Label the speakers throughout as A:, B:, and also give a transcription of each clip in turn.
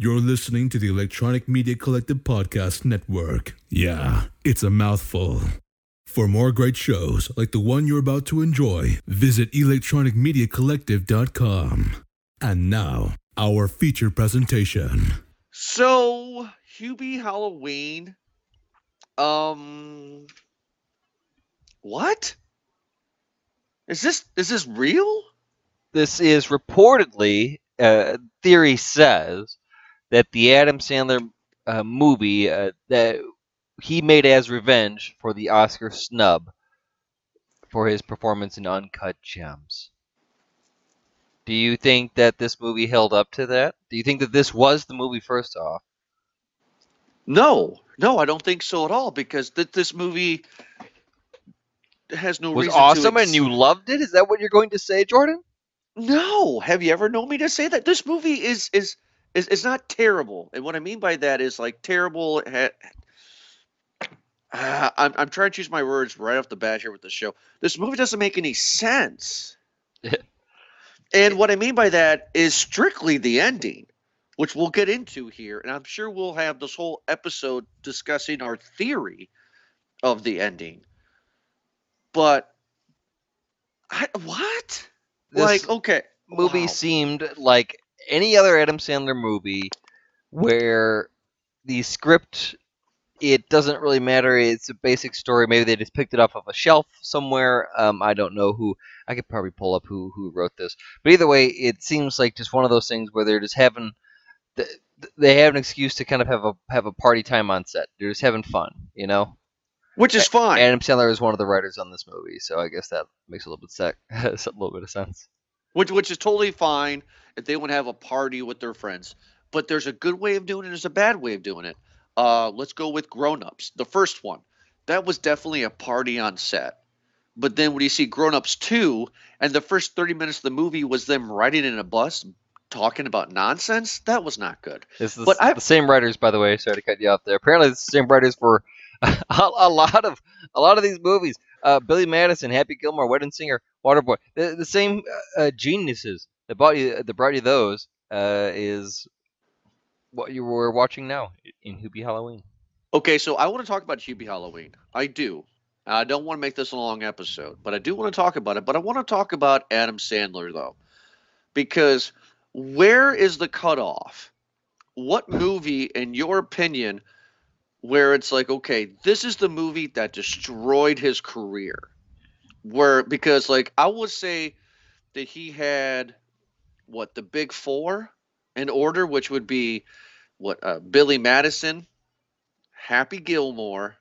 A: You're listening to the Electronic Media Collective Podcast Network. Yeah, it's a mouthful. For more great shows like the one you're about to enjoy, visit electronicmediacollective.com. And now, our feature presentation.
B: So, Hubie Halloween. Um What? Is this is this real?
C: This is reportedly, uh, theory says, that the Adam Sandler uh, movie uh, that he made as revenge for the Oscar snub for his performance in Uncut Gems. Do you think that this movie held up to that? Do you think that this was the movie first off?
B: No, no, I don't think so at all because th- this movie has no
C: was awesome
B: to
C: and you loved it? Is that what you're going to say, Jordan?
B: No, have you ever known me to say that? This movie is is is is not terrible, and what I mean by that is like terrible. Ha- uh, I'm I'm trying to choose my words right off the bat here with the show. This movie doesn't make any sense. and what I mean by that is strictly the ending, which we'll get into here, and I'm sure we'll have this whole episode discussing our theory of the ending. But I, what?
C: This
B: like okay,
C: movie
B: wow.
C: seemed like any other Adam Sandler movie where the script it doesn't really matter. It's a basic story. Maybe they just picked it off of a shelf somewhere. Um, I don't know who. I could probably pull up who who wrote this. But either way, it seems like just one of those things where they're just having th- they have an excuse to kind of have a have a party time on set. They're just having fun, you know.
B: which is fine.
C: Adam Sandler is one of the writers on this movie, so I guess that makes a little bit sec- a little bit of sense.
B: which which is totally fine if they want to have a party with their friends. But there's a good way of doing it. There's a bad way of doing it. Uh, let's go with Grown Ups. The first one, that was definitely a party on set. But then when you see Grown Ups two, and the first 30 minutes of the movie was them riding in a bus talking about nonsense, that was not good.
C: This is
B: But I-
C: the same writers, by the way. Sorry to cut you off there. Apparently, it's the same writers for a, a lot of a lot of these movies. Uh, Billy Madison, Happy Gilmore, Wedding Singer, Waterboy. The, the same uh, geniuses that body that brought you those uh, is what you were watching now in Hubie Halloween.
B: Okay, so I want to talk about Hubie Halloween. I do. I don't want to make this a long episode, but I do want to talk about it. But I want to talk about Adam Sandler, though, because where is the cutoff? What movie, in your opinion, where it's like, okay, this is the movie that destroyed his career? Where, because, like, I would say that he had, what, the big four in order, which would be, what, uh, Billy Madison, Happy Gilmore,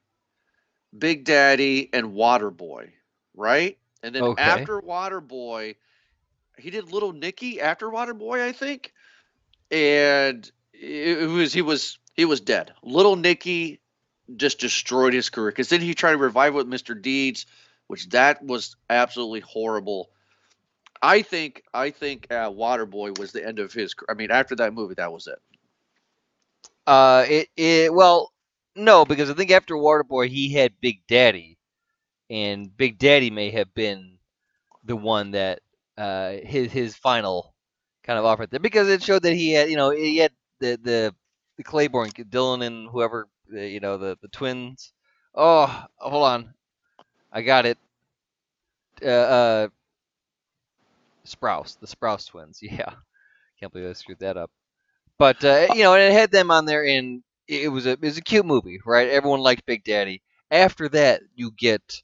B: Big Daddy, and Waterboy, right? And then
C: Okay.
B: after Waterboy, he did Little Nicky after Waterboy, I think, and it, was he was he was dead. Little Nicky just destroyed his career because then he tried to revive it with Mr. Deeds, which that was absolutely horrible. I think I think uh, Waterboy was the end of his. I mean, after that movie, that was it.
C: Uh, it, it well, no, because I think after Waterboy he had Big Daddy, and Big Daddy may have been the one that uh his his final kind of offer there because it showed that he had you know he had the the the Claiborne Dylan and whoever you know the the twins. Oh, hold on, I got it. Uh, uh Sprouse, the Sprouse twins. Yeah, can't believe I screwed that up. But uh, you know, and it had them on there, and it was a it was a cute movie, right? Everyone liked Big Daddy. After that, you get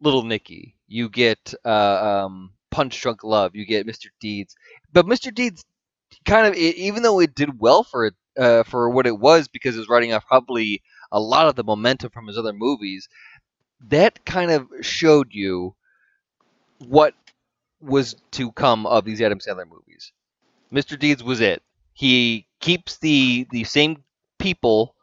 C: Little Nicky, you get uh, um, Punch Drunk Love, you get Mr. Deeds. But Mr. Deeds kind of, it, even though it did well for it uh, for what it was, because it was writing off probably a lot of the momentum from his other movies, that kind of showed you what was to come of these Adam Sandler movies. Mr. Deeds was it. He keeps the the same people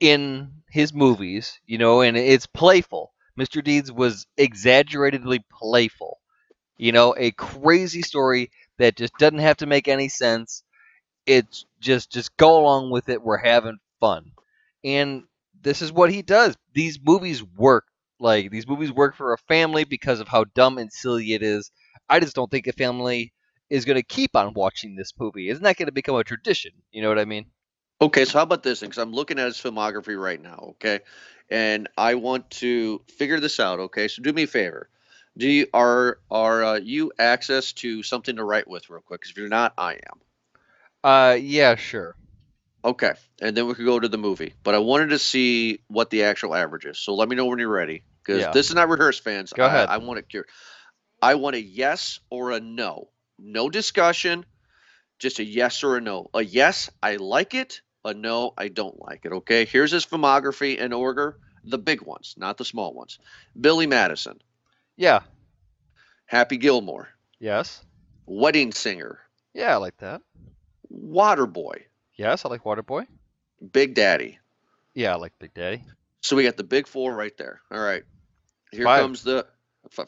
C: in his movies, you know, and it's playful. Mr. Deeds was exaggeratedly playful. You know, a crazy story that just doesn't have to make any sense. It's just just go along with it. We're having fun. And this is what he does. These movies work. Like these movies work for a family because of how dumb and silly it is. I just don't think a family is going to keep on watching this movie. Isn't that going to become a tradition. You know what I mean?
B: Okay, so how about this? Because I'm looking at his filmography right now. Okay, and I want to figure this out. Okay, so do me a favor. Do you are are uh, you access to something to write with real quick? Because if you're not, I am.
C: Uh, yeah, sure.
B: Okay, and then we could go to the movie. But I wanted to see what the actual average is. So let me know when you're ready. Because
C: Yeah.
B: this is not rehearsed, fans.
C: Go
B: I,
C: ahead.
B: I want to. I want a yes or a no. No discussion. Just a yes or a no. A yes, I like it. A no, I don't like it. Okay. Here's his filmography in order. The big ones, not the small ones. Billy Madison,
C: Yeah.
B: Happy Gilmore,
C: Yes.
B: Wedding Singer,
C: Yeah, I like that.
B: Waterboy,
C: Yes, I like Waterboy.
B: Big Daddy.
C: Yeah, I like Big Daddy.
B: So we got the big four right there. All right. Here
C: Five.
B: comes the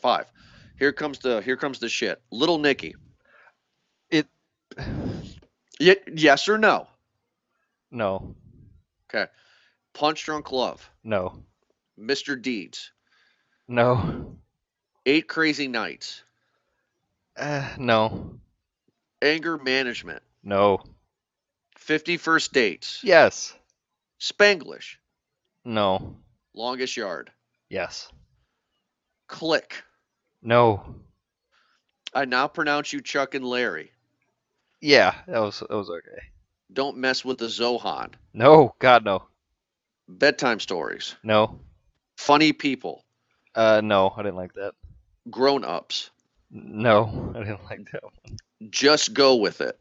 B: five. Here comes the here comes the shit. Little Nicky.
C: It.
B: Ye- yes or no?
C: No. Okay.
B: Punch Drunk Love.
C: No.
B: Mr. Deeds.
C: No.
B: Eight Crazy Nights.
C: Uh, no.
B: Anger Management.
C: No.
B: 50 First Dates.
C: Yes.
B: Spanglish.
C: No.
B: Longest Yard.
C: Yes.
B: Click.
C: No.
B: I now pronounce you Chuck and Larry.
C: Yeah, that was that was okay.
B: Don't mess with the Zohan.
C: No, God no.
B: Bedtime stories.
C: No.
B: Funny people.
C: Uh, no, I didn't like that.
B: Grown ups.
C: No, I didn't like that one.
B: Just go with it.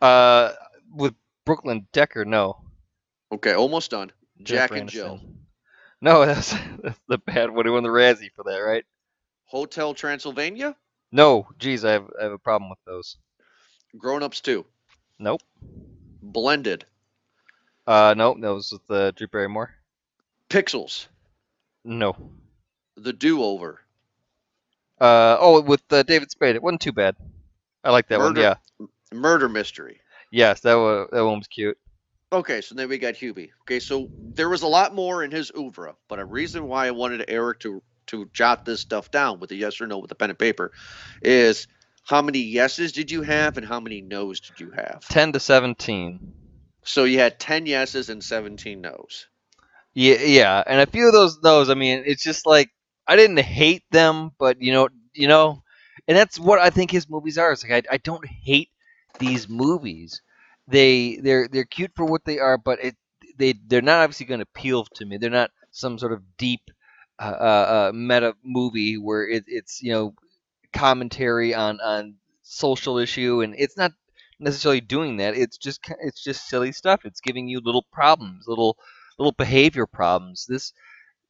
C: Uh, with Brooklyn Decker, no.
B: Okay, almost done. Jack
C: Jennifer
B: and Jill.
C: No, that's that's the bad one. He won the Razzie for that, right?
B: Hotel Transylvania.
C: No, geez, I have I have a problem with those.
B: Grown ups 2.
C: Nope.
B: Blended.
C: Uh, nope, that was with uh, Drew Barrymore.
B: Pixels.
C: No.
B: The Do Over.
C: Uh, oh, with uh, David Spade, it wasn't too bad. I like that
B: Murder-
C: one. Yeah.
B: Murder Mystery.
C: Yes, that was that one was cute.
B: Okay, so then we got Hubie. Okay, so there was a lot more in his oeuvre, but a reason why I wanted Eric to to jot this stuff down with a yes or no with a pen and paper is how many yeses did you have and how many nos did you have?
C: Ten to seventeen.
B: So you had 10 yeses and 17 nos.
C: Yeah, yeah, and a few of those no's, I mean, it's just like I didn't hate them, but you know, you know, and that's what I think his movies are. It's like I, I don't hate these movies. They they're they're cute for what they are, but it they they're not obviously going to appeal to me. They're not some sort of deep uh, uh, meta movie where it, it's you know commentary on on social issue, and it's not necessarily doing that. It's just it's just silly stuff. It's giving you little problems, little little behavior problems. This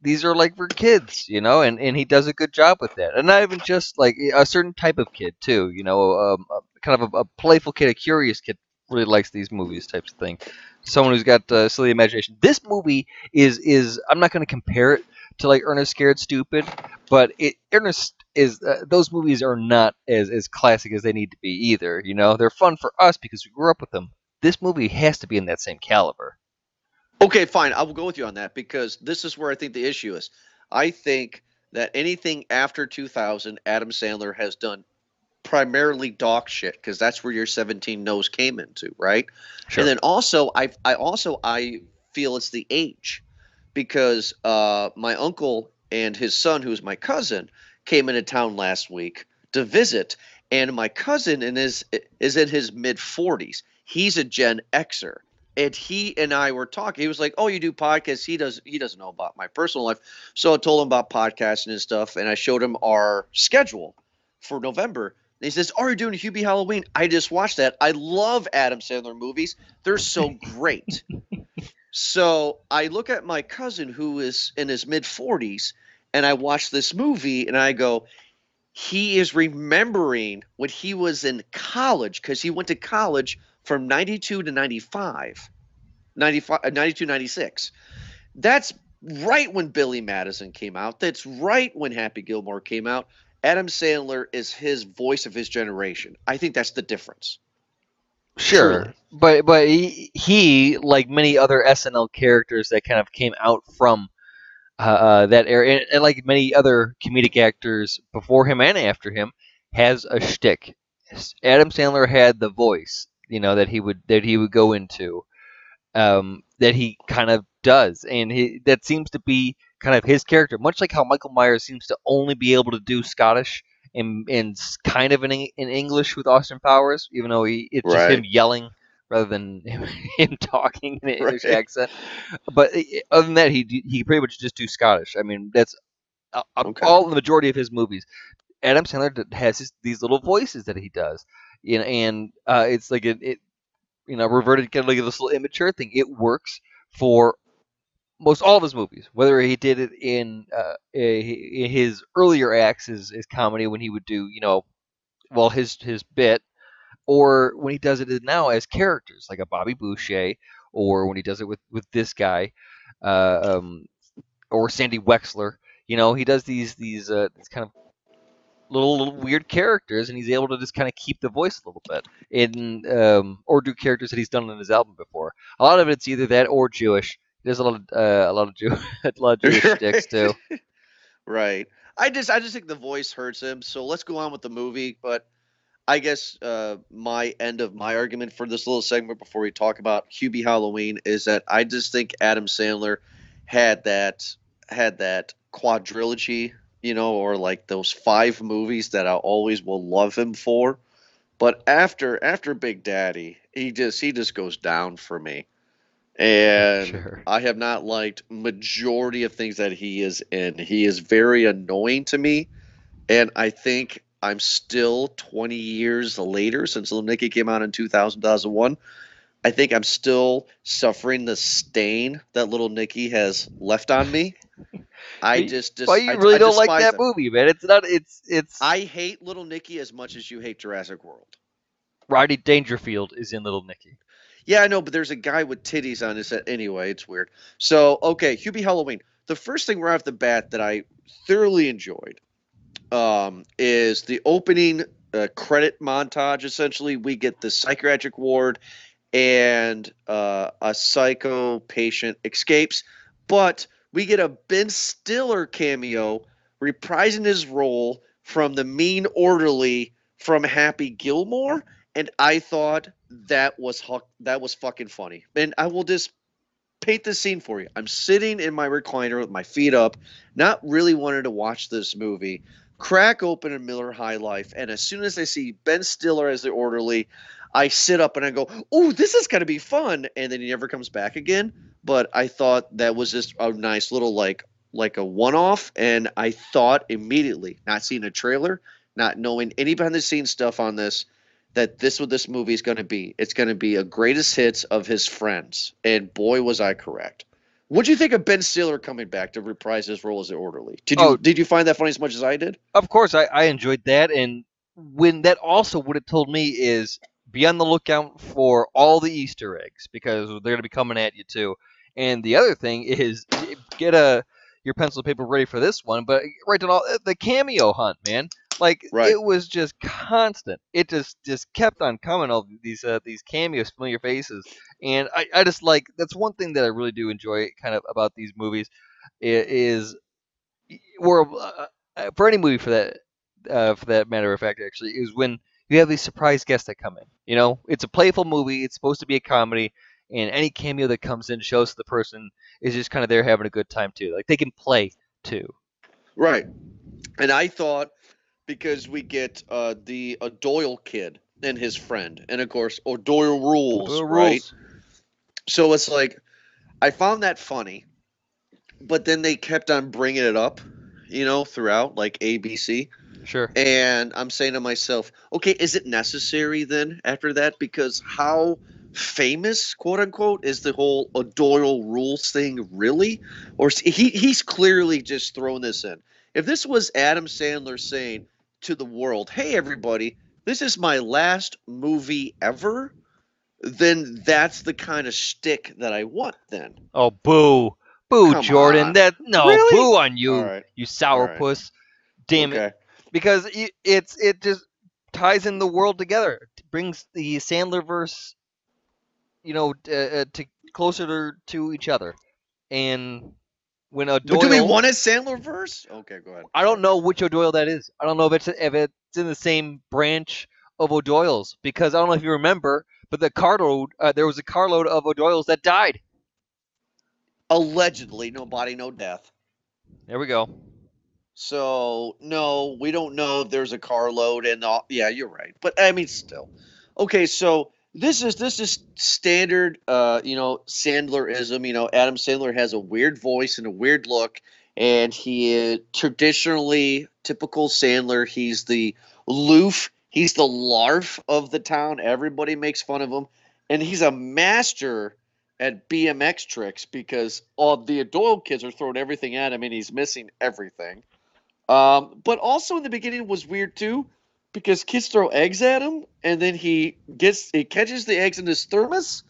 C: these are like for kids, you know, and, and he does a good job with that. And not even just like a certain type of kid too, you know, um, a, kind of a, a playful kid, a curious kid really likes these movies types of thing. Someone who's got uh, silly imagination. This movie is is I'm not going to compare it to like Ernest Scared Stupid, but it Ernest is uh, those movies are not as as classic as they need to be either. You know, they're fun for us because we grew up with them. This movie has to be in that same caliber.
B: Okay, fine. I will go with you on that because this is where I think the issue is. I think that anything after 2000, Adam Sandler has done primarily dog shit because that's where your 17 nose came into, right? Sure. And then also, I I also I feel it's the age because uh, my uncle and his son, who's my cousin, came into town last week to visit, and my cousin in his is in his mid 40s. He's a Gen Xer, and he and I were talking. He was like, "Oh, you do podcasts?" He does. He doesn't know about my personal life, so I told him about podcasting and stuff, and I showed him our schedule for November. And he says, "Oh, you're doing Hubie Halloween? I just watched that. I love Adam Sandler movies. They're so great." so I look at my cousin who is in his mid 40s, and I watch this movie, and I go, he is remembering when he was in college because he went to college from 92 to 95 95 uh, 92 96 that's right when billy madison came out. That's right when happy gilmore came out. Adam sandler is his voice of his generation. I think that's the difference
C: Sure,
B: Truly.
C: but but he, he, like many other SNL characters that kind of came out from uh, uh, that era, and, and like many other comedic actors before him and after him, has a shtick. Adam Sandler had the voice, you know, that he would that he would go into. um, that he kind of does, and he, that seems to be kind of his character. Much like how Michael Myers seems to only be able to do Scottish and and kind of in, in English with Austin Powers, even though he it's just him yelling rather than him, him talking in an English accent. But other than that, he he pretty much just do Scottish. I mean, that's uh,
B: Okay.
C: all the majority of his movies. Adam Sandler has his, these little voices that he does, you know, and uh, it's like it, it, you know, reverted kind of like this little immature thing. It works for most all of his movies, whether he did it in uh, i- his earlier acts, as, his comedy when he would do, you know, well his his bit, or when he does it now as characters like a Bobby Boucher, or when he does it with with this guy, uh, um, or Sandy Wexler. You know, he does these these uh, these kind of little, little weird characters, and he's able to just kind of keep the voice a little bit, in um, or do characters that he's done in his album before. A lot of it's either that or Jewish. He does a lot of uh, a lot of Jew a lot of Jewish sticks too.
B: Right. I just I just think the voice hurts him. So let's go on with the movie. But I guess uh, my end of my argument for this little segment before we talk about Hubie Halloween is that I just think Adam Sandler had that had that quadrilogy, you know, or like those five movies that I always will love him for. But after after Big Daddy, he just he just goes down for me. And
C: Sure.
B: I have not liked majority of things that he is in. He is very annoying to me, and I think I'm still 20 years later since Little Nicky came out in 2000, 2001. I think I'm still suffering the stain that Little Nicky has left on me. I just, just
C: Well, you
B: I-
C: really
B: I
C: don't like that
B: him.
C: movie, man. It's not. It's it's.
B: I hate Little Nicky as much as you hate Jurassic World.
C: Rodney Dangerfield is in Little Nicky.
B: Yeah, I know, but there's a guy with titties on his head. Anyway, it's weird. So, okay, Hubie Halloween. The first thing right off the bat that I thoroughly enjoyed um, is the opening uh, credit montage. Essentially, we get the psychiatric ward and uh, a psycho patient escapes, but we get a Ben Stiller cameo reprising his role from the mean orderly from Happy Gilmore and I thought that was that was fucking funny. And I will just paint the scene for you. I'm sitting in my recliner with my feet up, not really wanting to watch this movie. Crack open a Miller High Life, and as soon as I see Ben Stiller as the orderly, I sit up and I go, "Oh, this is gonna be fun!" And then he never comes back again. But I thought that was just a nice little like like a one-off, and I thought immediately, not seeing a trailer, not knowing any behind the scenes stuff on this, that this what this movie is going to be. It's going to be a greatest hits of his friends, and boy was I correct. What do you think of Ben Stiller coming back to reprise his role as the orderly? Did you
C: Oh.
B: did you find that funny as much as I did?
C: Of course, I, I enjoyed that, and when that also what it told me is be on the lookout for all the Easter eggs because they're going to be coming at you too. And the other thing is get a your pencil and paper ready for this one, but write down all uh, the cameo hunt, man. Like
B: Right.
C: it was just constant. It just just kept on coming. All these uh, these cameos, familiar faces, and I, I just like that's one thing that I really do enjoy kind of about these movies is or uh, uh, for any movie for that uh, for that matter of fact actually is when you have these surprise guests that come in. You know, it's a playful movie. It's supposed to be a comedy, and any cameo that comes in shows the person is just kind of there having a good time too. Like they can play too.
B: Right. And I thought because we get uh, the O'Doyle kid and his friend, and of course O'Doyle rules, right?
C: rules.
B: So it's like I found that funny, but then they kept on bringing it up, you know, throughout like ABC.
C: Sure.
B: And I'm saying to myself, okay, is it necessary then after that? Because how famous, quote unquote, is the whole O'Doyle rules thing really? Or he he's clearly just throwing this in. If this was Adam Sandler saying to the world, "Hey everybody, this is my last movie ever," then that's the kind of stick that I want. Then,
C: Oh, boo, boo,
B: Come
C: Jordan.
B: on.
C: That no,
B: Really?
C: boo on you,
B: right,
C: you
B: All right.
C: sourpuss. Damn it. because it, it's it just ties in the world together, It brings the Sandler verse, you know, uh, uh, to closer to, to each other. And when O'Doyle,
B: but do we want a Sandler verse? Okay, go ahead.
C: I don't know which O'Doyle that is. I don't know if it's if it's in the same branch of O'Doyle's because I don't know if you remember, but the carload uh, there was a carload of O'Doyle's that died.
B: Allegedly, no body, no death.
C: There we go.
B: So no, we don't know if there's a carload and all. Yeah, you're right. But I mean, still, okay. So this is this is standard. Uh, you know, Sandlerism. You know, Adam Sandler has a weird voice and a weird look, and he is traditionally typical Sandler. He's the loof. He's the larf of the town. Everybody makes fun of him, and he's a master at BMX tricks because all the adult kids are throwing everything at him, and he's missing everything. Um, but also in the beginning was weird too, because kids throw eggs at him, and then he gets he catches the eggs in his thermos,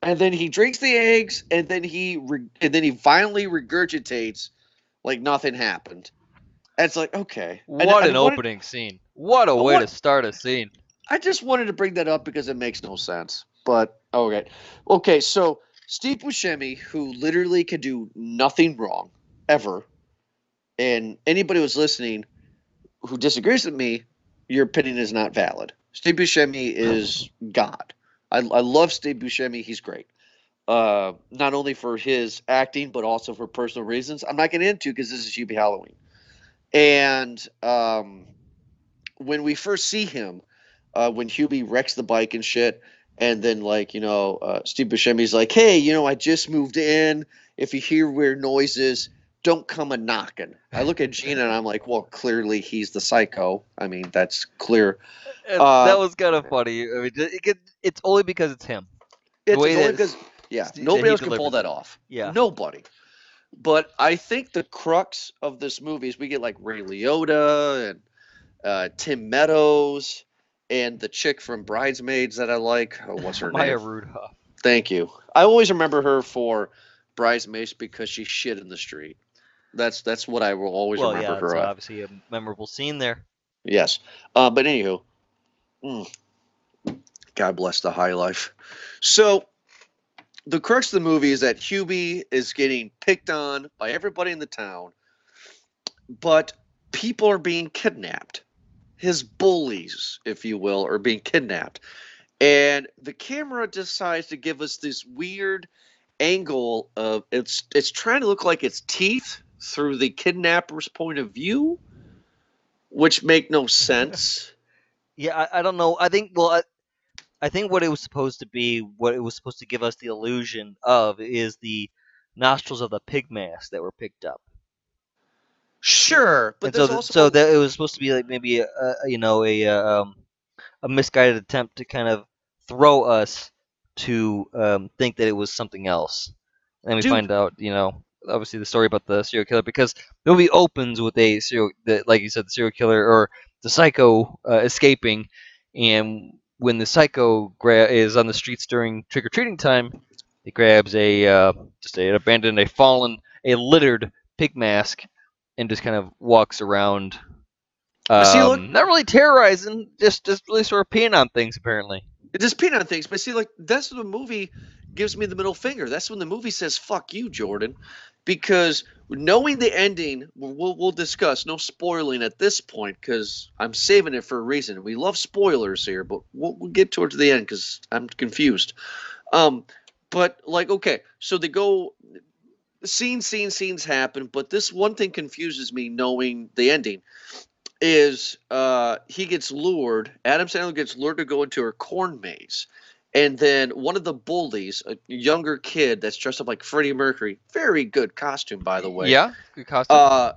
B: and then he drinks the eggs, and then he re- and then he violently regurgitates like nothing happened. And it's like okay,
C: What
B: I
C: an
B: wanted-
C: opening scene. What a way
B: what-
C: to start a scene.
B: I just wanted to bring that up because it makes no sense. But okay, okay. So Steve Buscemi, who literally could do nothing wrong ever, and anybody who's listening who disagrees with me, your opinion is not valid. Steve Buscemi is God. I, I love Steve Buscemi. He's great. Uh, not only for his acting, but also for personal reasons. I'm not getting into because this is Hubie Halloween. And um, when we first see him, uh, when Hubie wrecks the bike and shit, and then like you know, uh, Steve Buscemi's like, "Hey, you know, I just moved in. If you hear weird noises, don't come a knocking." I look at Gina and I'm like, "Well, clearly he's the psycho. I mean, that's clear. Uh,
C: that was kind of funny. I mean, it, it, it's only because it's him.
B: It's only because yeah, nobody else can pull that off.
C: Yeah.
B: Nobody. But I think the crux of this movie is we get like Ray Liotta and uh, Tim Meadows and the chick from Bridesmaids that I like. Oh, what's her
C: Maya
B: name?
C: Maya Rudolph.
B: Thank you. I always remember her for Bridesmaids because she shit in the street. That's that's what I will always
C: Well, yeah,
B: remember
C: it's
B: her. at.
C: obviously a memorable scene there.
B: Yes. Uh, but anywho, mm, God bless the high life. So the crux of the movie is that Hubie is getting picked on by everybody in the town, but people are being kidnapped. His bullies, if you will, are being kidnapped. And the camera decides to give us this weird angle of it's it's trying to look like it's teeth through the kidnapper's point of view which make no sense.
C: Yeah, I, I don't know. I think well, I, I think what it was supposed to be, what it was supposed to give us the illusion of, is the nostrils of the pig mask that were picked up.
B: Sure, but
C: and so, th-
B: also
C: so that it was supposed to be like maybe a, a you know a uh, um, a misguided attempt to kind of throw us to um, think that it was something else. And we
B: Dude.
C: find out, you know, obviously the story about the serial killer because the movie opens with a serial, the, like you said, the serial killer or the psycho uh, escaping, and when the psycho gra- is on the streets during trick or treating time, he grabs a uh, just a, an abandoned, a fallen, a littered pig mask, and just kind of walks around. Um,
B: See, look-
C: not really terrorizing, just just really sort of peeing on things apparently.
B: just peeing on things. But see, like that's the movie gives me the middle finger. That's when the movie says "fuck you, Jordan," because knowing the ending, we'll we'll discuss. No spoiling at this point because I'm saving it for a reason. We love spoilers here, but we'll, we'll get towards the end because I'm confused. Um, but like, okay, so they go. Scenes, scenes, scenes happen, but this one thing confuses me knowing the ending is uh, he gets lured. Adam Sandler gets lured to go into a corn maze, and then one of the bullies, a younger kid that's dressed up like Freddie Mercury, very good costume by the way.
C: Yeah, good costume.
B: Uh,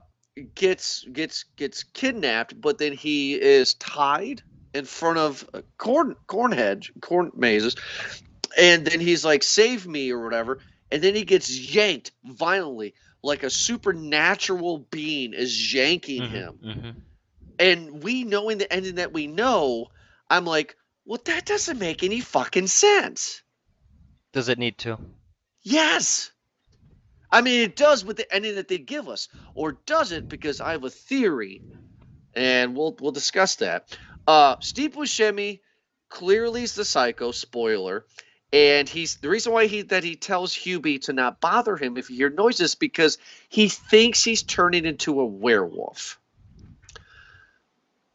B: gets gets gets kidnapped, but then he is tied in front of a corn corn hedge, corn mazes, and then he's like, "Save me" or whatever, and then he gets yanked violently, like a supernatural being is yanking
C: Mhm,
B: him
C: mhm.
B: and we knowing the ending that we know, I'm like, well, that doesn't make any fucking sense.
C: Does it need to?
B: Yes. I mean, it does with the ending that they give us, or does it? Because I have a theory, and we'll we'll discuss that. Uh, Steve Buscemi clearly is the psycho. Spoiler, and he's the reason why he that he tells Hubie to not bother him if you hear noises because he thinks he's turning into a werewolf.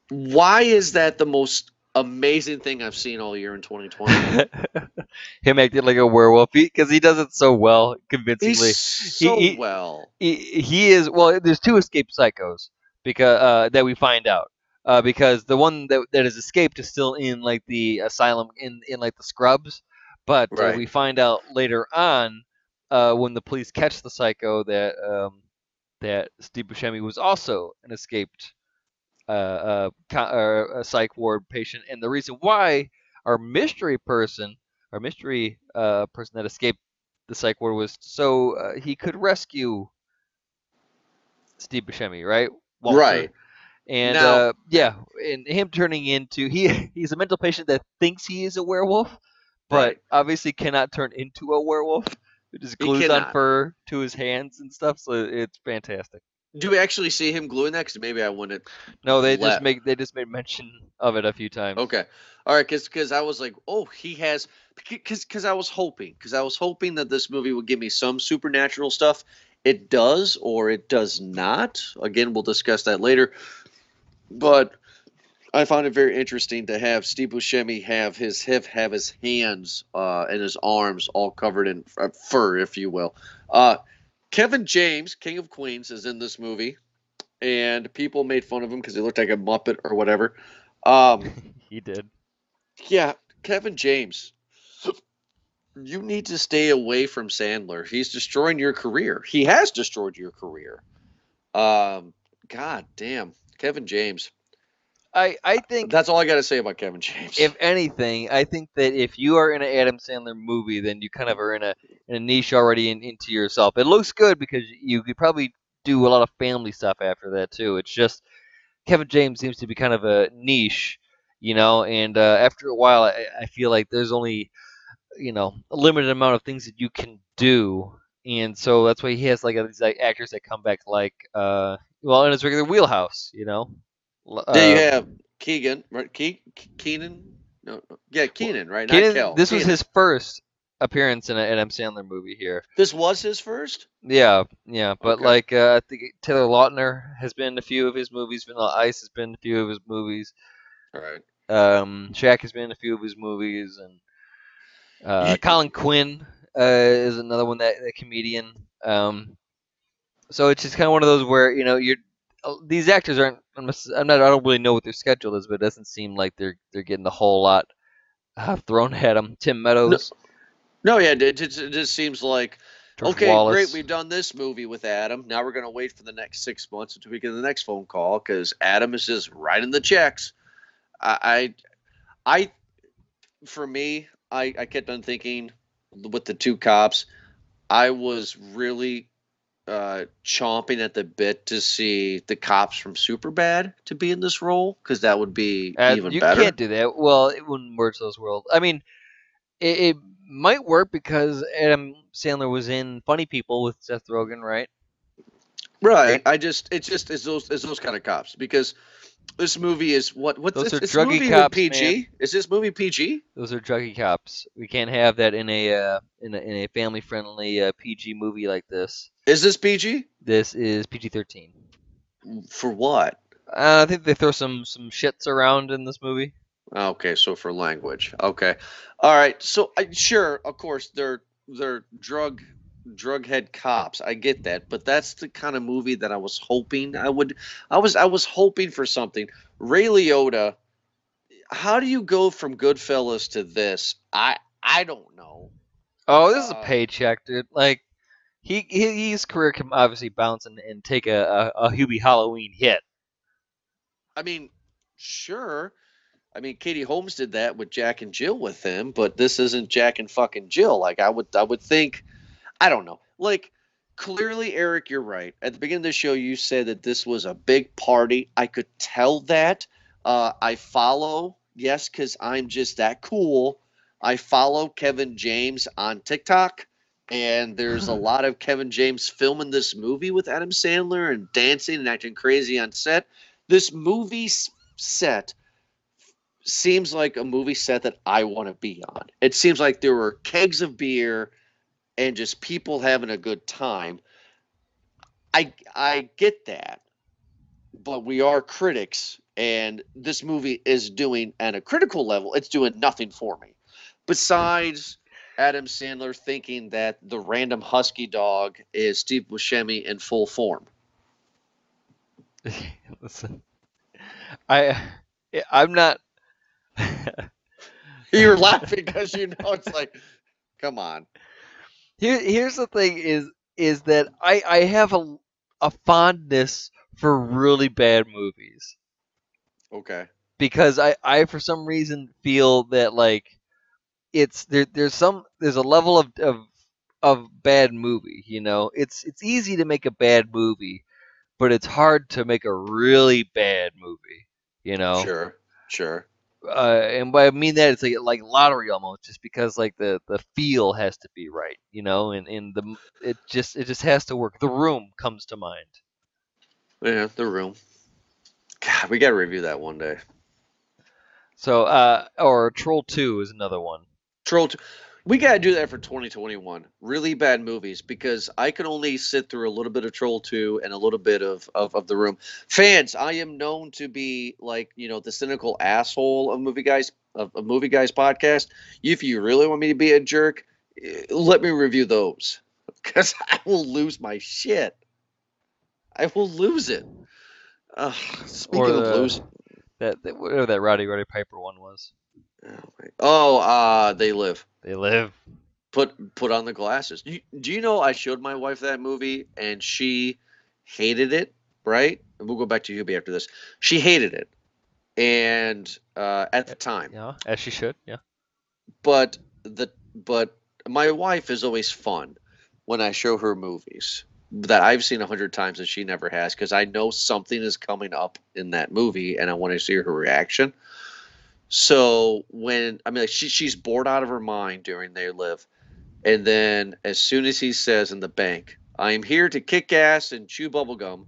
B: Why is that the most amazing thing I've seen all year in 2020.
C: Him acting like a werewolf because he, does it so well, convincingly.
B: He's so
C: he-
B: well.
C: he, he is well. There's two escaped psychos because uh, that we find out uh, because the one that that has escaped is still in like the asylum in in like the scrubs, but uh, we find out later on uh, when the police catch the psycho that um, that Steve Buscemi was also an escaped uh, uh, a psych ward patient, and the reason why our mystery person, our mystery uh, person that escaped the psych ward was so uh, he could rescue Steve Buscemi, right?
B: Right.
C: And
B: Now-
C: uh, yeah, and him turning into he he's a mental patient that thinks he is a werewolf, but obviously cannot turn into a werewolf. It just glues on fur to his hands and stuff, so it's fantastic.
B: Do we actually see him gluing that? 'Cause maybe I wouldn't.
C: No, they
B: Left.
C: just make they just made mention of it a few times.
B: Okay. All right. Because because I was like, oh, he has. Because because I was hoping. Because I was hoping that this movie would give me some supernatural stuff. It does or it does not. Again, we'll discuss that later. But I found it very interesting to have Steve Buscemi have his have, have his hands uh, and his arms all covered in fur, if you will. Uh, Kevin James, King of Queens, is in this movie, and people made fun of him because he looked like a muppet or whatever. Um,
C: He did.
B: yeah, Kevin James. You need to stay away from Sandler. He's destroying your career. He has destroyed your career. Um, God damn, Kevin James.
C: I I think
B: That's all I got to say about Kevin James.
C: if anything, I think that if you are in an Adam Sandler movie, then you kind of are in a in a niche already in, into yourself. It looks good because you could probably do a lot of family stuff after that too. It's just Kevin James seems to be kind of a niche, you know. And uh, after a while, I, I feel like there's only you know a limited amount of things that you can do, and so that's why he has like these like actors that come back like uh well in his regular wheelhouse, you know. L-
B: then you
C: uh,
B: have Keegan, right? Ke- Kenan? No, yeah, Kenan, right? Not
C: Kenan-
B: Kel.
C: this was his first appearance in an Adam Sandler movie here.
B: This was his first.
C: Yeah, yeah, but
B: Okay.
C: like uh, I think Taylor Lautner has been in a few of his movies. Vanilla Ice has been in a few of his movies.
B: All right.
C: Um, Shaq has been in a few of his movies, and uh, Colin Quinn uh, is another one that a comedian. Um, so it's just kind of one of those where you know you're uh, these actors aren't. I'm not. I don't really know what their schedule is, but it doesn't seem like they're they're getting a whole lot uh, thrown at them. Tim Meadows,
B: No, yeah, it just, it just seems like
C: George
B: okay,
C: Wallace.
B: great. We've done this movie with Adam. Now we're gonna wait for the next six months until we get the next phone call because Adam is just writing the checks. I, I, I for me, I, I kept on thinking with the two cops. I was really uh, chomping at the bit to see the cops from Superbad to be in this role because that would be
C: Uh,
B: even
C: you
B: better.
C: can't do that. Well, it wouldn't work those worlds. I mean, it, it might work because Adam Sandler was in Funny People with Seth Rogen, right?
B: Right.
C: Right?
B: I just it's just it's those it's those kind of cops because this movie is what What's
C: Those
B: it's,
C: are
B: it's
C: druggy
B: movie
C: cops,
B: PG.
C: man.
B: Is this movie PG?
C: Those are druggy cops. We can't have that in a uh, in a, in a family friendly uh, PG movie like this.
B: Is this PG?
C: This is PG thirteen.
B: For what?
C: Uh, I think they throw some some shits around in this movie.
B: Okay, so for language. Okay. All right. So I sure, of course, they're they're drug drug head cops. I get that, but that's the kind of movie that I was hoping I would I was I was hoping for something. Ray Liotta, how do you go from Goodfellas to this? I I don't know.
C: Oh, this is a
B: Uh,
C: paycheck, dude. Like he, he his career can obviously bounce and, and take a, a, a Hubie Halloween hit.
B: I mean, sure. I mean, Katie Holmes did that with Jack and Jill with him, but this isn't Jack and fucking Jill. Like I would, I would think, I don't know. Like clearly, Eric, you're right. At the beginning of the show, you said that this was a big party. I could tell that. Uh, I follow, yes, because I'm just that cool. I follow Kevin James on TikTok, and there's a lot of Kevin James filming this movie with Adam Sandler and dancing and acting crazy on set this movie set seems like a movie set that I want to be on. It seems like there were kegs of beer and just people having a good time. I I get that. But we are critics and this movie is doing at a critical level, it's doing nothing for me. Besides Adam Sandler thinking that the random husky dog is Steve Buscemi in full form.
C: Listen, I I'm not.
B: You're laughing because you know it's like, come on.
C: Here, here's the thing: is is that I I have a a fondness for really bad movies
B: Okay.
C: because I I for some reason feel that like it's there there's some there's a level of of of bad movie. You know, it's it's easy to make a bad movie, but it's hard to make a really bad movie. You know,
B: Sure. Sure.
C: Uh, and by I mean that it's like like lottery almost, just because like the the feel has to be right, you know, and and the it just it just has to work. The Room comes to mind.
B: Yeah, the room. God, we gotta review that one day.
C: So, uh, or Troll Two is another one.
B: Troll. T- we gotta do that for 2021. Really bad movies because I can only sit through a little bit of Troll 2 and a little bit of, of of the room. Fans, I am known to be like you know the cynical asshole of movie guys of, of movie guys podcast. If you really want me to be a jerk, eh, let me review those because I will lose my shit. I will lose it. Ugh, speaking
C: Or
B: of
C: the-
B: lose,
C: That, that whatever that Roddy Roddy Piper one was.
B: Oh, oh, uh, they live.
C: They live.
B: put put on the glasses. You, do you know I showed my wife that movie and she hated it, right? And we'll go back to Hubie after this. She hated it, and uh, at the time,
C: Yeah, as she should. Yeah.
B: but the but my wife is always fun when I show her movies that I've seen a hundred times and she never has because I know something is coming up in that movie and I want to see her reaction. So when I mean, like she she's bored out of her mind during They Live, and then as soon as he says in the bank, "I am here to kick ass and chew bubblegum,"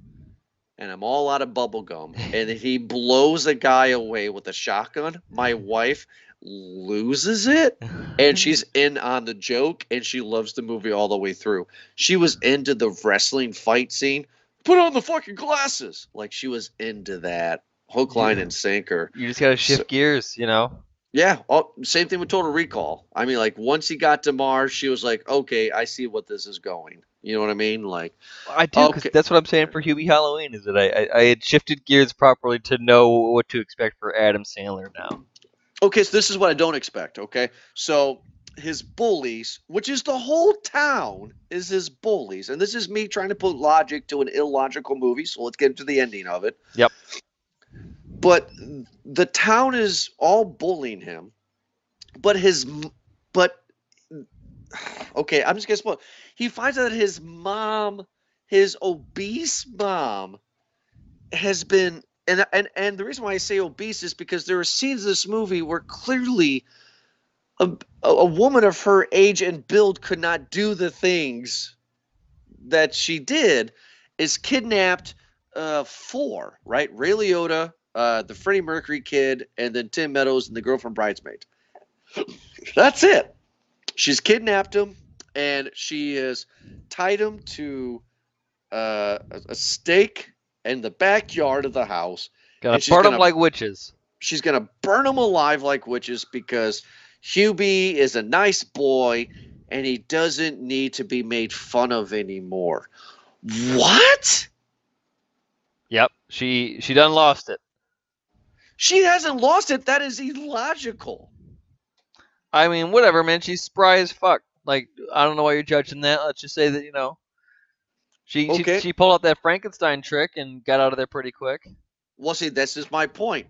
B: and I'm all out of bubblegum, and he blows a guy away with a shotgun, my wife loses it and she's in on the joke and she loves the movie all the way through. She was into the wrestling fight scene. Put on the fucking glasses. Like she was into that hook, line, and sinker.
C: You just gotta shift
B: So-
C: gears, you know.
B: Yeah. Oh, same thing with Total Recall. I mean, like once he got to Mars, she was like, okay, I see what this is going. You know what I mean? Like,
C: I do,
B: Okay.
C: that's what I'm saying for Hubie Halloween. Is that I, I I had shifted gears properly to know what to expect for Adam Sandler now.
B: okay, so this is what I don't expect. Okay. So his bullies, which is the whole town, is his bullies. And this is me trying to put logic to an illogical movie. So let's get to the ending of it.
C: Yep.
B: But the town is all bullying him. But his, but, okay, I'm just to spoil. He finds out that his mom, his obese mom, has been and and and the reason why I say obese is because there are scenes in this movie where clearly a, a a woman of her age and build could not do the things that she did is kidnapped uh four right ray liotta uh the freddie mercury kid and then tim meadows and the girl from bridesmaid that's it she's kidnapped him and she has tied him to uh, a, stake in the backyard of the house
C: Gonna
B: she's
C: burn them
B: gonna-
C: like witches.
B: she's gonna burn them alive like witches because Hubie is a nice boy and he doesn't need to be made fun of anymore. What?
C: Yep. She she done lost it.
B: She hasn't lost it. That is illogical.
C: I mean, whatever, man. She's spry as fuck. Like, I don't know why you're judging that. Let's just say that you know, she
B: Okay.
C: she, she pulled out that Frankenstein trick and got out of there pretty quick.
B: Well, see, this is my point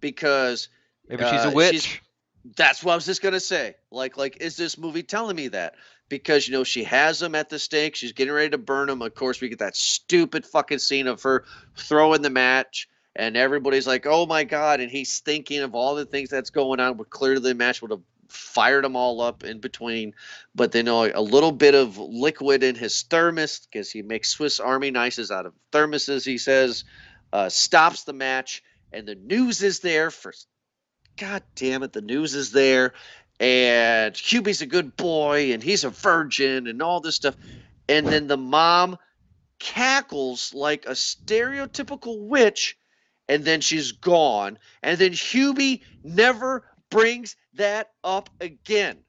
B: because
C: Maybe she's
B: Uh,
C: a
B: she's-
C: witch.
B: that's what I was just gonna say. Like, like, is this movie telling me that? Because you know she has him at the stake, she's getting ready to burn him. Of course, we get that stupid fucking scene of her throwing the match, and everybody's like, "Oh my god!" And he's thinking of all the things that's going on. But clearly, the match would have fired them all up in between. But they know a little bit of liquid in his thermos because he makes Swiss Army knives out of thermoses. He says, uh, stops the match, and the news is there for God damn it, the news is there, and Hubie's a good boy, and he's a virgin, and all this stuff. And then the mom cackles like a stereotypical witch, and then she's gone, and then Hubie never brings that up again.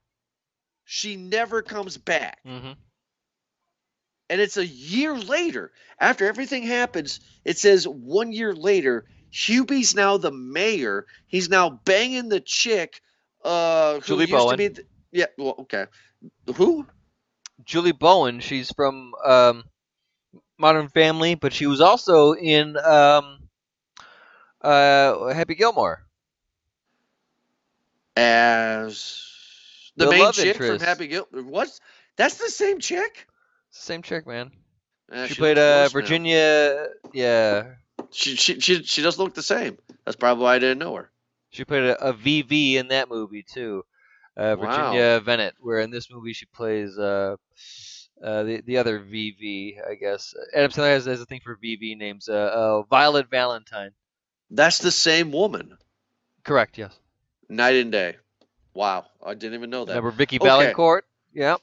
B: She never comes back.
C: hmm
B: And it's a year later, after everything happens, it says one year later, Hubie's now the mayor. He's now banging the chick uh, who
C: Julie
B: used to
C: Bowen.
B: be. The, yeah, well, okay. Who?
C: Julie Bowen. She's from um, Modern Family, but she was also in um, uh, Happy Gilmore.
B: As the,
C: The
B: main chick from. Happy Gilmore. What? That's the same chick?
C: Same chick, man.
B: Eh,
C: she,
B: looks
C: played uh,
B: worse now.
C: Virginia. Yeah,
B: She, she she she does look the same. That's probably why I didn't know her.
C: she played a, a VV in that movie too. Uh,
B: Wow.
C: Virginia Venit, where in this movie she plays uh, uh, the the other VV, I guess. Adam Sandler has, has a thing for VV names. Uh, uh, Violet Valentine.
B: That's the same woman.
C: Correct. Yes.
B: Night and day. Wow, I didn't even know that.
C: Remember Vicky
B: Okay.
C: Valancourt? Yep.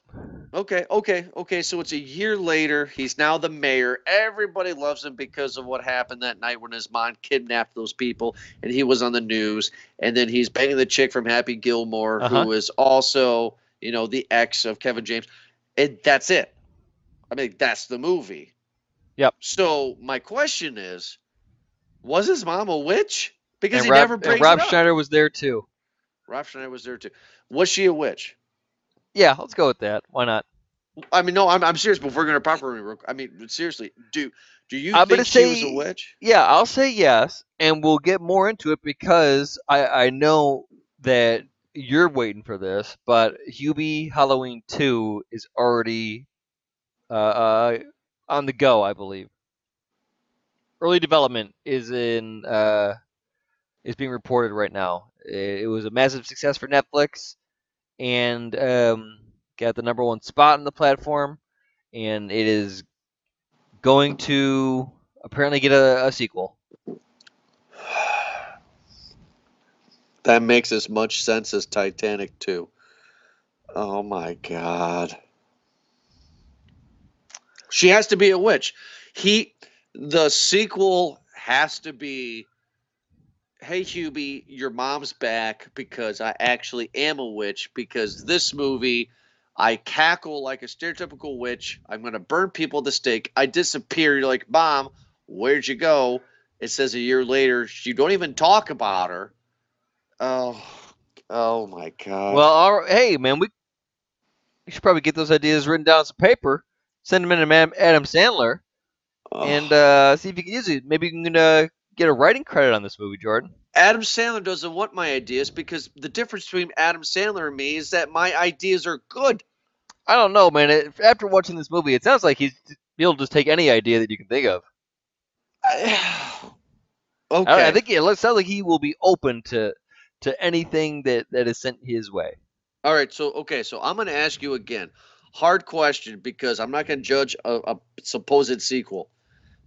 B: Okay, okay, okay. So it's a year later. He's now the mayor. Everybody loves him because of what happened that night when his mom kidnapped those people, and he was on the news. And then he's banging the chick from Happy Gilmore,
C: Uh-huh.
B: who is also, you know, the ex of Kevin James. And that's it. I mean, that's the movie.
C: Yep.
B: So my question is, was his mom a witch? Because
C: and
B: he
C: Rob,
B: never
C: and
B: brings
C: Rob
B: it up.
C: Schneider was there too.
B: Rob Schneider was there too. Was she a witch?
C: Yeah, let's go with that. Why not?
B: I mean, no, I'm, I'm serious. But we're gonna properly, I mean, seriously, do do you
C: I'm
B: think she was a witch?
C: Yeah, I'll say yes, and we'll get more into it because I, I know that you're waiting for this, but Hubie Halloween 2 is already uh, uh, on the go, I believe. Early development is in uh, is being reported right now. It, was a massive success for Netflix, and um, got the number one spot on the platform, and it is going to apparently get a, a sequel.
B: That makes as much sense as Titanic 2. Oh my god. She has to be a witch. He the sequel has to be Hey Hubie, your mom's back because I actually am a witch because this movie I cackle like a stereotypical witch. I'm going to burn people at the stake. I disappear. You're like, "Mom, where'd you go?" It says a year later, you don't even talk about her. Oh, oh my God.
C: Well, all right, hey man, we we should probably get those ideas written down on some paper, send them in to Adam Sandler,
B: Ugh.
C: and uh, see if you can use it. Maybe you can uh, get a writing credit on this movie, Jordan.
B: Adam Sandler doesn't want my ideas because the difference between Adam Sandler and me is that my ideas are good.
C: I don't know, man. It, after watching this movie, it sounds like he's he'll just take any idea that you can think of.
B: okay.
C: I, I think it sounds like he will be open to to anything that that is sent his way.
B: All right. So, okay. So I'm going to ask you again. Hard question because I'm not going to judge a, a supposed sequel.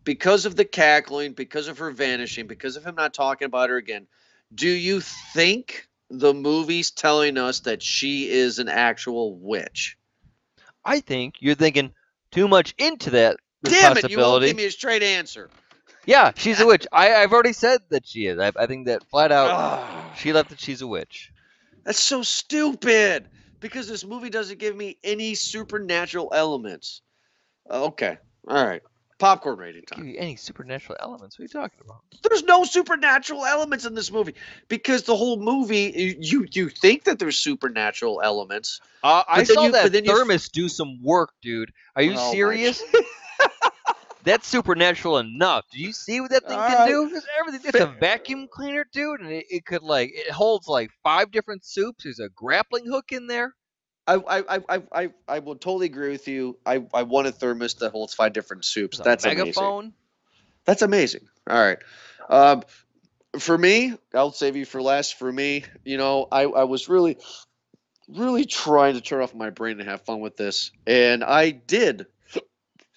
B: Because of the cackling, because of her vanishing, because of him not talking about her again, do you think the movie's telling us that she is an actual witch?
C: I think you're thinking too much into that
B: Damn it! You won't give me a straight answer.
C: yeah, she's a witch. I, I've already said that she is. I, I think that flat out. She left that she's a witch.
B: That's so stupid because this movie doesn't give me any supernatural elements. Okay, all right. Popcorn rating
C: Give
B: time.
C: you any supernatural elements? What are you talking about?
B: There's no supernatural elements in this movie because the whole movie you you, you think that there's supernatural elements.
C: Uh, I
B: But
C: saw
B: you-
C: that
B: but then you-
C: thermos do some work, dude. Are you
B: Oh
C: serious? That's supernatural enough. Do you see what that thing can
B: Alright.
C: do? It's everything. It's a vacuum cleaner, dude, and it, it could like it holds like five different soups. There's a grappling hook in there.
B: I I, I, I, I will totally agree with you. I, I want a thermos that holds five different soups. That's amazing.
C: megaphone.
B: That's amazing. All right. Um, for me, I'll save you for last. For me, you know, I, I was really, really trying to turn off my brain and have fun with this. And I did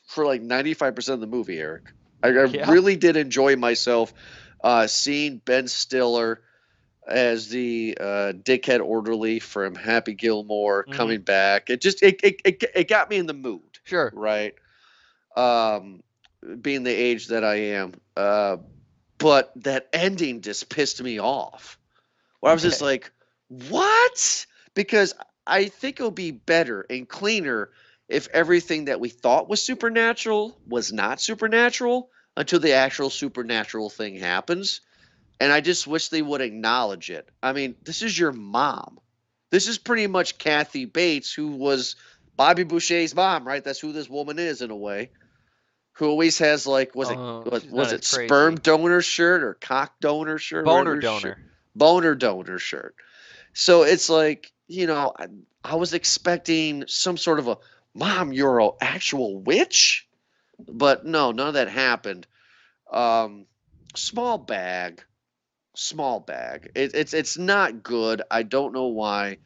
B: for like 95% of the movie, Eric. I, I
C: Yeah.
B: really did enjoy myself uh, seeing Ben Stiller as the uh, dickhead orderly from Happy Gilmore
C: Mhm.
B: coming back. It just, it, it, it, it got me in the mood
C: Sure.
B: right? Um, being the age that I am, uh, but that ending just pissed me off. Where I was just like, what? Because I think it'll be better and cleaner if everything that we thought was supernatural was not supernatural until the actual supernatural thing happens. And I just wish they would acknowledge it. I mean, this is your mom. This is pretty much Kathy Bates, who was Bobby Boucher's mom, right? That's who this woman is in a way. Who always has like was
C: Oh,
B: it was, was it
C: crazy.
B: sperm donor shirt or cock donor shirt?
C: Boner
B: whatever shirt-
C: donor.
B: boner donor shirt. So it's like, you know, I, I was expecting some sort of a mom, you're an actual witch, but no, none of that happened. Um, small bag, small bag. It, it's it's not good. I don't know why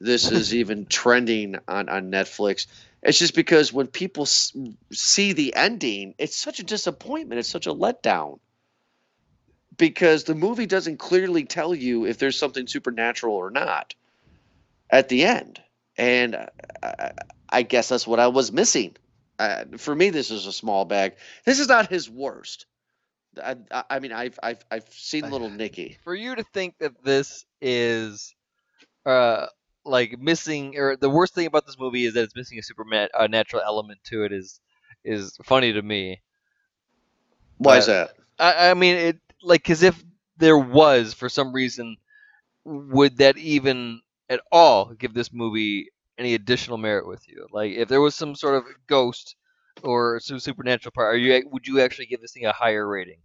B: this is even trending on on Netflix. It's just because when people s- see the ending, it's such a disappointment. It's such a letdown because the movie doesn't clearly tell you if there's something supernatural or not at the end. And I, I guess that's what I was missing. Uh, for me, this is a small bag. This is not his worst. I, I, mean, I've, I've, I've seen Little Nicky.
C: For you to think that this is, uh, like missing, or the worst thing about this movie is that it's missing a supernatural element to it is, is funny to me.
B: Why is
C: Uh,
B: that?
C: I, I mean, it like because if there was for some reason, would that even at all give this movie any additional merit with you? Like, if there was some sort of ghost or some supernatural part, are you would you actually give this thing a higher rating?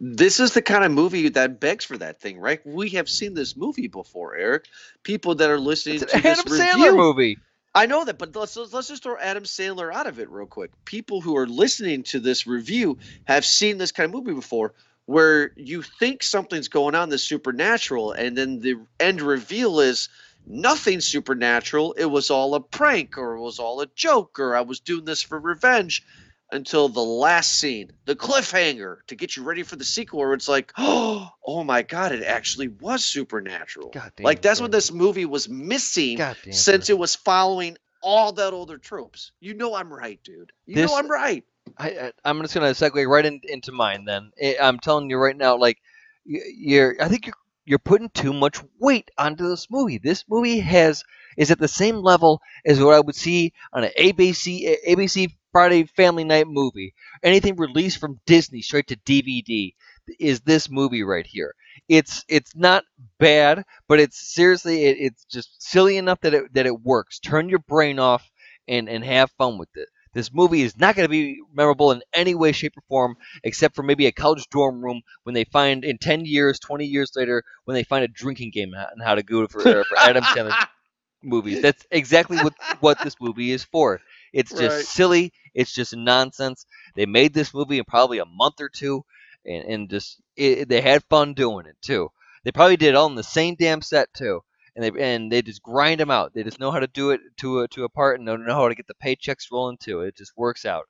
B: This is the kind of movie that begs for that thing, right? We have seen this movie before, Eric. People that are listening to this
C: Adam
B: review,
C: Sandler movie.
B: I know that, but let's let's just throw Adam Sandler out of it real quick. People who are listening to this review have seen this kind of movie before, where you think something's going on that's supernatural, and then the end reveal is nothing supernatural. It was all a prank, or it was all a joke, or I was doing this for revenge. Until the last scene, the cliffhanger to get you ready for the sequel, where it's like, oh, oh my god, it actually was supernatural.
C: God damn
B: like that's what this movie was missing since it was following all that older tropes. You know I'm right, dude. You
C: This-
B: know I'm right.
C: I, I I'm just gonna segue right in, into mine. Then I, I'm telling you right now, like you're, I think you're you're putting too much weight onto this movie. This movie has is at the same level as what I would see on an ABC ABC Friday Family Night movie. Anything released from Disney straight to DVD is this movie right here. It's it's not bad, but it's seriously it, it's just silly enough that it that it works. Turn your brain off and and have fun with it. This movie is not going to be memorable in any way, shape, or form, except for maybe a college dorm room when they find in ten years, twenty years later, when they find a drinking game on how to go for, for Adam Sandler movies. That's exactly what what this movie is for. It's just
B: Right.
C: silly. It's just nonsense. They made this movie in probably a month or two, and, and just it, they had fun doing it too. They probably did it all in the same damn set too, and they and they just grind them out. They just know how to do it to a to a part, and know know how to get the paychecks rolling too. It just works out.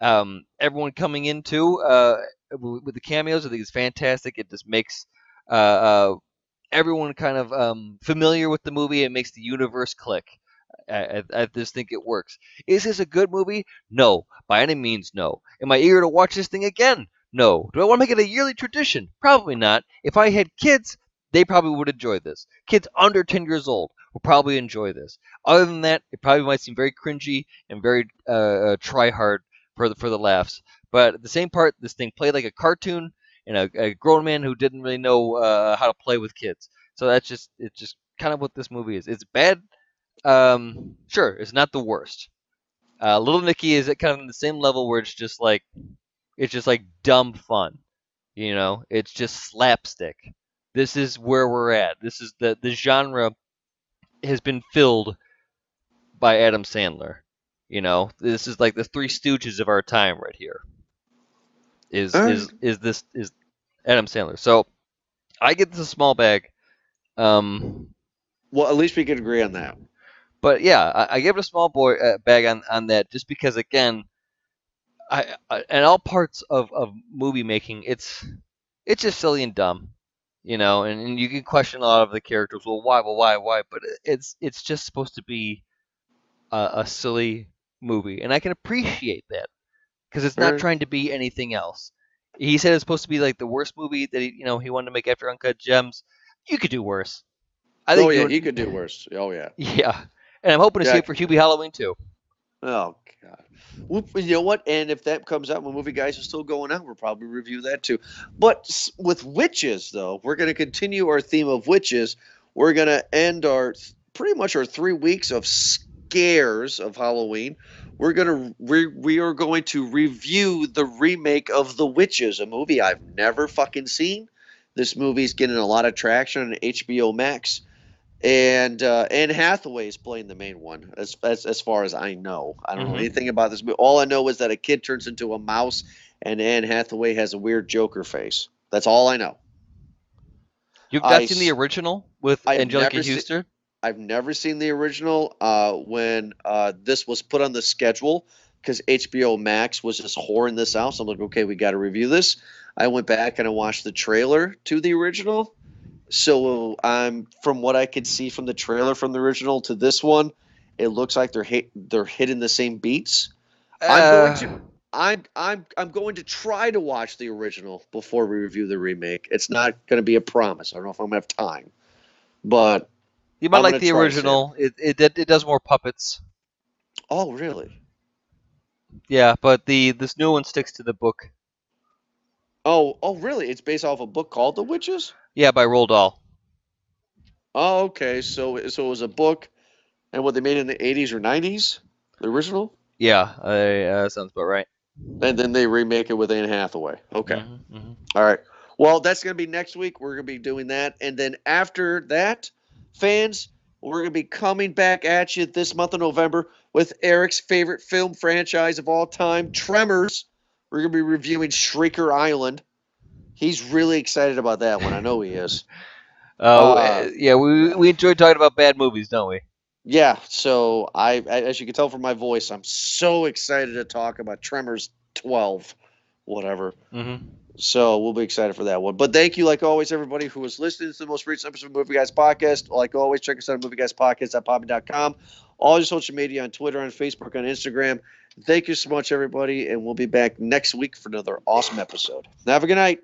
C: Um, everyone coming in too uh, with, the cameos, I think is fantastic. It just makes uh, uh, everyone kind of um, familiar with the movie. It makes the universe click. I, I, just think it works. Is this a good movie? No, by any means, no. Am I eager to watch this thing again? No. Do I want to make it a yearly tradition? Probably not. If I had kids, they probably would enjoy this. Kids under 10 years old will probably enjoy this. Other than that, it probably might seem very cringy and very uh, uh, try hard for the for the laughs. But the same part, this thing played like a cartoon and a, a grown man who didn't really know uh, how to play with kids. So that's just it's just kind of what this movie is. It's bad. Um, sure, it's not the worst. Uh, Little Nicky is at kind of the same level where it's just like it's just like dumb fun. You know, it's just slapstick. This is where we're at. This is the the genre has been filled by Adam Sandler. You know, this is like the Three Stooges of our time right here. Is
B: All
C: is is this is Adam Sandler? So I get this a small bag. Um,
B: Well, at least we can agree on that.
C: But yeah, I, I give it a small boy uh, bag on, on that just because again, I, I in all parts of, of movie making, it's it's just silly and dumb, you know, and, and you can question a lot of the characters. Well, why? Well, why? Why? But it's it's just supposed to be a, a silly movie, and I can appreciate that because it's not trying to be anything else. He said it's supposed to be like the worst movie that he, you know, he wanted to make after Uncut Gems. You could do worse. I think
B: oh
C: you
B: yeah,
C: would-
B: he could do worse. Oh yeah.
C: Yeah, and I'm hoping to see it for Hubie Halloween too.
B: Oh god. Well, you know what? And if that comes out when movie guys are still going out, we'll probably review that too. But with witches, though, we're going to continue our theme of witches. We're going to end our pretty much our three weeks of scares of Halloween. We're gonna we we are going to review the remake of The Witches, a movie I've never fucking seen. This movie's getting a lot of traction on HBO Max and uh, Anne Hathaway is playing the main one, as, as as far as I know. I don't know
C: Mhm.
B: anything about this movie. All I know is that a kid turns into a mouse, and Anne Hathaway has a weird Joker face. That's all I know.
C: You've not
B: I
C: seen the original with
B: I've
C: Anjelica
B: never se-
C: Huston?
B: I've never seen the original. Uh, when uh, this was put on the schedule, because HBO Max was just whoring this out, so I'm like, okay, we got to review this. I went back and I watched the trailer to the original. So I'm from what I could see from the trailer from the original to this one, it looks like they're hit, they're hitting the same beats. I'm going
C: Uh,
B: to- I'm I'm I'm going to try to watch the original before we review the remake. It's not going to be a promise. I don't know if I'm going to have time, but
C: You might
B: I'm
C: like the
B: try to see it.
C: original. It, it it it does more puppets.
B: oh really?
C: Yeah, but the this new one sticks to the book.
B: Oh, oh, really? It's based off a book called The Witches.
C: Yeah, by Roald Dahl.
B: Oh, okay. So, so it was a book, and what they made in the '80s or '90s, the original,
C: Yeah, I, uh, sounds about right.
B: and then they remake it with Anne Hathaway. Okay.
C: Mhm, mhm.
B: All right. Well, that's going to be next week. We're going to be doing that. And then after that, fans, we're going to be coming back at you this month of November with Eric's favorite film franchise of all time, Tremors. We're going to be reviewing Shrieker Island. He's really excited about that one. I know he is.
C: Oh,
B: Uh,
C: uh, yeah, we we enjoy talking about bad movies, don't we?
B: Yeah. So, I, I- as you can tell from my voice, I'm so excited to talk about Tremors 12, whatever.
C: Mm-hmm.
B: So we'll be excited for that one. But thank you, like always, everybody who was listening to the most recent episode of Movie Guys Podcast. Like always, check us out at movieguyspodcast.poppy.com. All your social media on Twitter, on Facebook, on Instagram. Thank you so much, everybody, and we'll be back next week for another awesome episode. Have a good night.